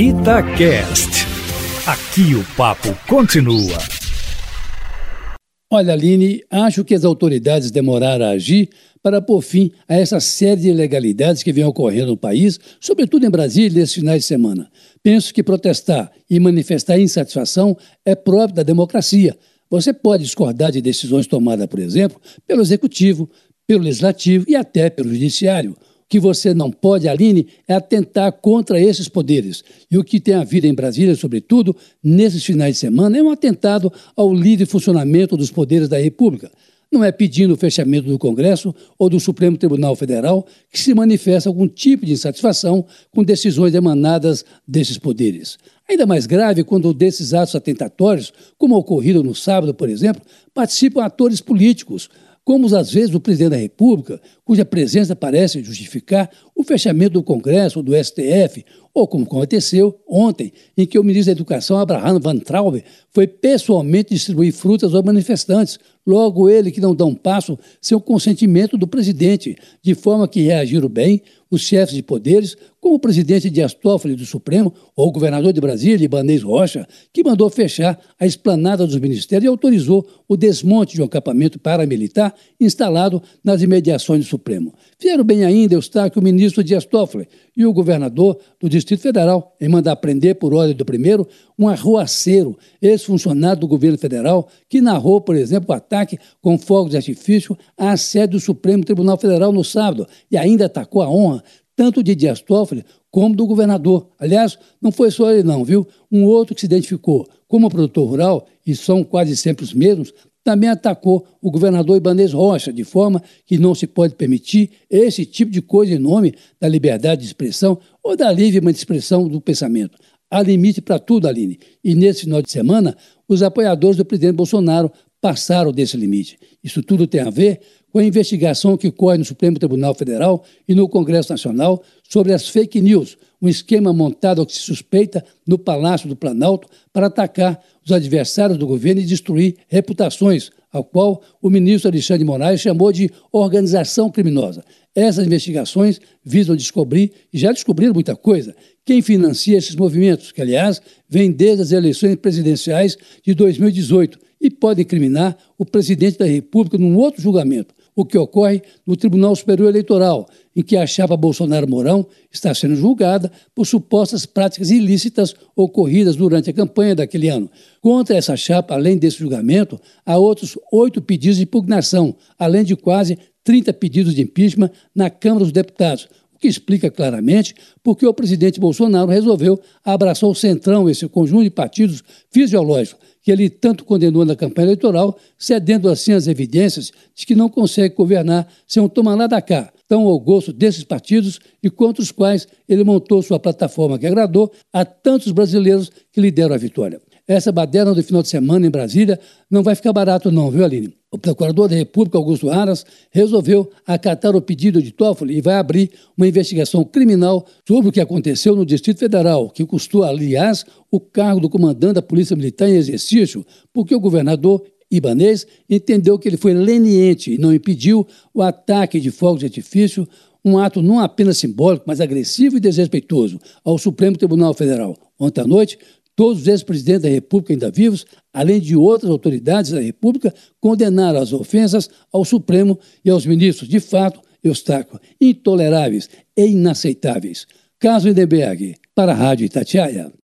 Itacast. Aqui o papo continua. Olha, Aline, acho que as autoridades demoraram a agir para pôr fim a essa série de ilegalidades que vem ocorrendo no país, sobretudo em Brasília, nesses finais de semana. Penso que protestar e manifestar insatisfação é próprio da democracia. Você pode discordar de decisões tomadas, por exemplo, pelo Executivo, pelo Legislativo e até pelo Judiciário que você não pode, Aline, é atentar contra esses poderes. E o que tem havido em Brasília, sobretudo, nesses finais de semana, é um atentado ao livre funcionamento dos poderes da República. Não é pedindo o fechamento do Congresso ou do Supremo Tribunal Federal que se manifesta algum tipo de insatisfação com decisões emanadas desses poderes. Ainda mais grave quando desses atos atentatórios, como ocorrido no sábado, por exemplo, participam atores políticos, como às vezes o presidente da República, cuja presença parece justificar o fechamento do Congresso ou do STF, ou como aconteceu ontem, em que o ministro da Educação, Abraham Van Traub, foi pessoalmente distribuir frutas aos manifestantes, logo ele que não dá um passo sem o consentimento do presidente, de forma que reagiram bem os chefes de poderes, como o presidente Dias Toffoli do Supremo ou o governador de Brasília, Ibanez Rocha, que mandou fechar a esplanada dos ministérios e autorizou o desmonte de um acampamento paramilitar instalado nas imediações do Supremo. Fizeram bem ainda, Eustáquio, o ministro Dias Toffoli e o governador do Distrito Federal em mandar prender, por ordem do primeiro, um arruaceiro, ex-funcionário do governo federal, que narrou, por exemplo, o ataque com fogos de artifício à sede do Supremo Tribunal Federal no sábado e ainda atacou a honra tanto de Dias Toffoli como do governador. Aliás, não foi só ele não, viu? Um outro que se identificou como produtor rural, e são quase sempre os mesmos, também atacou o governador Ibanez Rocha, de forma que não se pode permitir esse tipo de coisa em nome da liberdade de expressão ou da livre expressão do pensamento. Há limite para tudo, Aline. E nesse final de semana, os apoiadores do presidente Bolsonaro passaram desse limite. Isso tudo tem a ver com a investigação que corre no Supremo Tribunal Federal e no Congresso Nacional sobre as fake news, um esquema montado ao que se suspeita no Palácio do Planalto para atacar os adversários do governo e destruir reputações, ao qual o ministro Alexandre de Moraes chamou de organização criminosa. Essas investigações visam descobrir, e já descobriram muita coisa, quem financia esses movimentos, que, aliás, vem desde as eleições presidenciais de 2018 e podem incriminar o presidente da República num outro julgamento o que ocorre no Tribunal Superior Eleitoral, em que a chapa Bolsonaro-Mourão está sendo julgada por supostas práticas ilícitas ocorridas durante a campanha daquele ano. Contra essa chapa, além desse julgamento, há outros oito pedidos de impugnação, além de quase 30 pedidos de impeachment na Câmara dos Deputados, o que explica claramente porque o presidente Bolsonaro resolveu abraçar o Centrão, esse conjunto de partidos fisiológicos, que ele tanto condenou na campanha eleitoral, cedendo assim as evidências de que não consegue governar sem um tomar lá da cá, tão ao gosto desses partidos e contra os quais ele montou sua plataforma que agradou a tantos brasileiros que lhe deram a vitória. Essa baderna do final de semana em Brasília não vai ficar barato não, viu, Aline? O procurador da República, Augusto Aras, resolveu acatar o pedido de Toffoli e vai abrir uma investigação criminal sobre o que aconteceu no Distrito Federal, que custou, aliás, o cargo do comandante da Polícia Militar em exercício, porque o governador Ibanês entendeu que ele foi leniente e não impediu o ataque de fogos de artifício, um ato não apenas simbólico, mas agressivo e desrespeitoso ao Supremo Tribunal Federal. Ontem à noite, Todos os ex-presidentes da República ainda vivos, além de outras autoridades da República, condenaram as ofensas ao Supremo e aos ministros, de fato, Eustáquio, intoleráveis e inaceitáveis. Caso Lindenberg, para a Rádio Itatiaia.